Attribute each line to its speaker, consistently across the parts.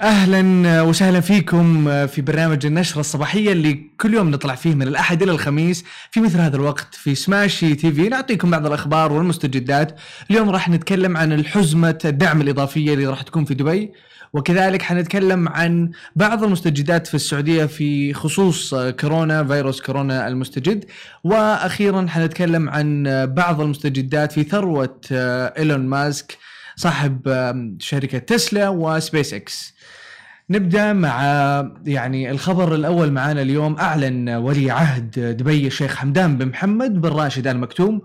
Speaker 1: أهلا وسهلا فيكم في برنامج النشرة الصباحية اللي كل يوم نطلع فيه من الأحد إلى الخميس في مثل هذا الوقت في سماشي تي في. نعطيكم بعض الأخبار والمستجدات. اليوم راح نتكلم عن الحزمة الدعم الإضافية اللي راح تكون في دبي وكذلك حنتكلم عن بعض المستجدات في السعودية في خصوص كورونا فيروس كورونا المستجد. وأخيرا حنتكلم عن بعض المستجدات في ثروة إيلون ماسك. صاحب شركة تسلا وسبيس إكس نبدأ مع يعني الخبر الأول معانا اليوم. أعلن ولي عهد دبي الشيخ حمدان بن محمد بن راشد ال مكتوم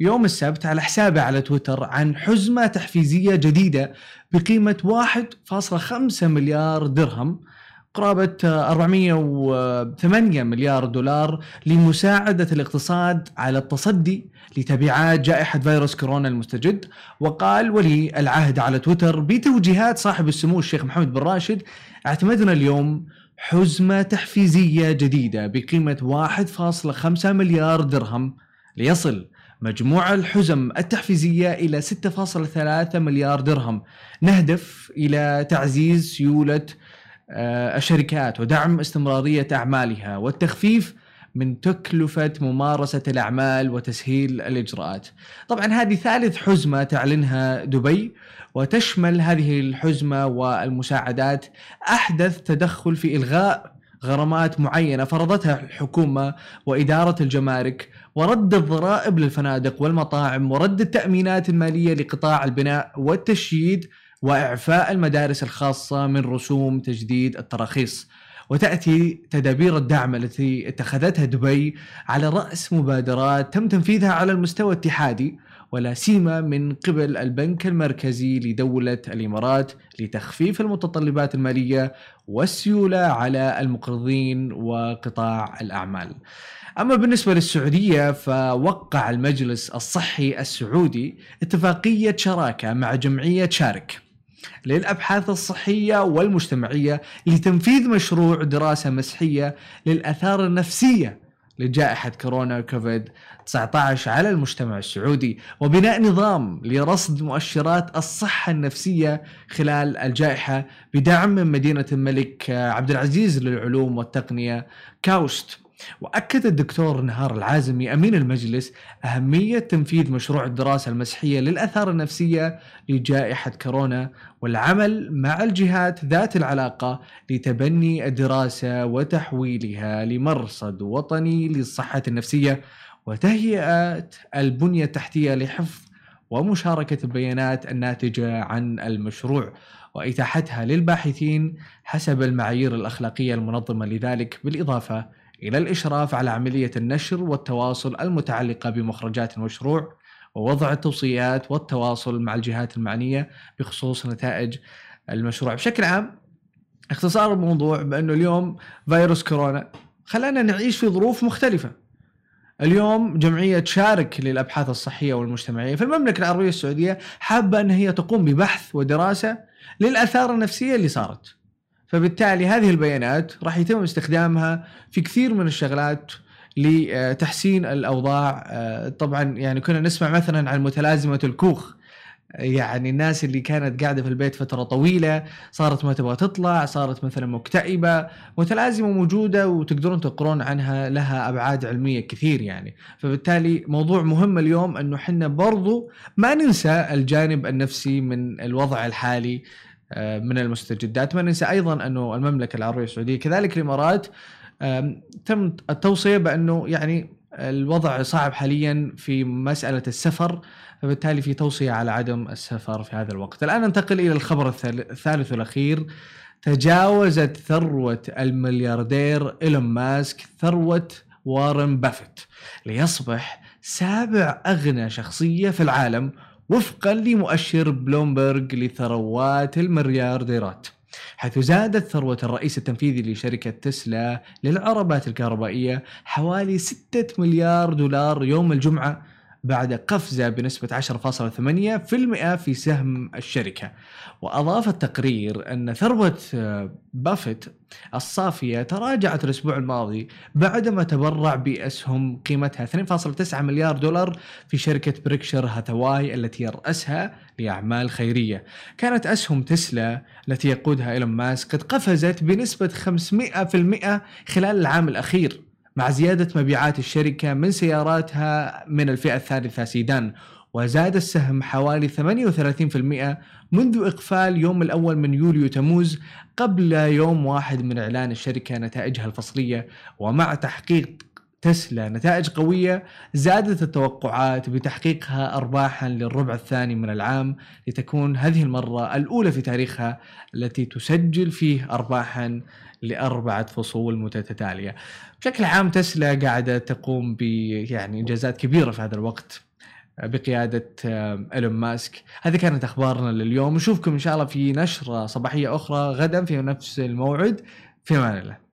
Speaker 1: يوم السبت على حسابه على تويتر عن حزمة تحفيزية جديدة بقيمة 1.5 مليار درهم. قرابة 408 مليار دولار لمساعدة الاقتصاد على التصدي لتبعات جائحة فيروس كورونا المستجد. وقال ولي العهد على تويتر بتوجيهات صاحب السمو الشيخ محمد بن راشد أعتمدنا اليوم حزمة تحفيزية جديدة بقيمة 1.5 مليار درهم ليصل مجموع الحزم التحفيزية إلى 6.3 مليار درهم. نهدف إلى تعزيز سيولة الشركات ودعم استمرارية أعمالها والتخفيف من تكلفة ممارسة الأعمال وتسهيل الإجراءات. طبعا هذه ثالث حزمة تعلنها دبي وتشمل هذه الحزمة والمساعدات أحدث تدخل في إلغاء غرامات معينة فرضتها الحكومة وإدارة الجمارك ورد الضرائب للفنادق والمطاعم ورد التأمينات المالية لقطاع البناء والتشييد وإعفاء المدارس الخاصة من رسوم تجديد التراخيص وتأتي تدابير الدعم التي اتخذتها دبي على رأس مبادرات تم تنفيذها على المستوى الاتحادي ولا سيما من قبل البنك المركزي لدولة الإمارات لتخفيف المتطلبات المالية والسيولة على المقرضين وقطاع الأعمال. أما بالنسبة للسعودية فوقع المجلس الصحي السعودي اتفاقية شراكة مع جمعية شارك للأبحاث الصحية والمجتمعية لتنفيذ مشروع دراسة مسحية للأثار النفسية لجائحة كورونا كوفيد 19 على المجتمع السعودي وبناء نظام لرصد مؤشرات الصحة النفسية خلال الجائحة بدعم من مدينة الملك عبد العزيز للعلوم والتقنية كاوست. وأكد الدكتور نهار العازمي امين المجلس أهمية تنفيذ مشروع الدراسة المسحيه للأثار النفسية لجائحة كورونا والعمل مع الجهات ذات العلاقة لتبني الدراسة وتحويلها لمرصد وطني للصحة النفسية وتهيئة البنية التحتية لحفظ ومشاركة البيانات الناتجة عن المشروع وإتاحتها للباحثين حسب المعايير الأخلاقية المنظمة لذلك بالإضافة إلى الإشراف على عملية النشر والتواصل المتعلقة بمخرجات المشروع ووضع التوصيات والتواصل مع الجهات المعنية بخصوص نتائج المشروع. بشكل عام اختصار الموضوع بأنه اليوم فيروس كورونا خلانا نعيش في ظروف مختلفة. اليوم جمعية شارك للأبحاث الصحية والمجتمعية في المملكة العربية السعودية حابة أن هي تقوم ببحث ودراسة للآثار النفسية اللي صارت. فبالتالي هذه البيانات راح يتم استخدامها في كثير من الشغلات لتحسين الأوضاع. آه، طبعا يعني كنا نسمع مثلا عن متلازمة الكوخ. يعني الناس اللي كانت قاعدة في البيت فترة طويلة صارت ما تبغى تطلع صارت مثلا مكتئبة. متلازمة موجودة وتقدرون تقرون عنها لها أبعاد علمية كثير يعني. فبالتالي موضوع مهم اليوم إنه إحنا برضو ما ننسى الجانب النفسي من الوضع الحالي. من المستجدات ما ننسى أيضا أنه المملكة العربية السعودية كذلك الإمارات تم التوصية بأنه يعني الوضع صعب حاليا في مسألة السفر فبالتالي في توصية على عدم السفر في هذا الوقت. الآن ننتقل إلى الخبر الثالث والأخير تجاوزت ثروة الملياردير إيلون ماسك ثروة وارن بافيت ليصبح سابع أغنى شخصية في العالم وفقا لمؤشر بلومبرج لثروات المليارديرات حيث زادت ثروة الرئيس التنفيذي لشركة تسلا للعربات الكهربائية حوالي 6 مليار دولار يوم الجمعة بعد قفزة بنسبة 10.8% في سهم الشركة. وأضاف التقرير أن ثروة بافيت الصافية تراجعت الأسبوع الماضي بعدما تبرع بأسهم قيمتها 2.9 مليار دولار في شركة بيركشير هاثاواي التي يرأسها لأعمال خيرية. كانت أسهم تسلا التي يقودها إيلون ماسك قد قفزت بنسبة 500% خلال العام الأخير. مع زيادة مبيعات الشركة من سياراتها من الفئة الثالثة سيدان وزاد السهم حوالي 38% منذ إقفال يوم الأول من يوليو تموز قبل يوم واحد من إعلان الشركة نتائجها الفصلية ومع تحقيق تسلا نتائج قوية زادت التوقعات بتحقيقها أرباحا للربع الثاني من العام لتكون هذه المرة الأولى في تاريخها التي تسجل فيه أرباحا لأربعة فصول متتالية. بشكل عام تسلا قاعدة تقوم ب يعني إنجازات كبيرة في هذا الوقت بقيادة إيلون ماسك. هذه كانت أخبارنا لليوم. نشوفكم إن شاء الله في نشرة صباحية أخرى غدا في نفس الموعد. في أمان الله.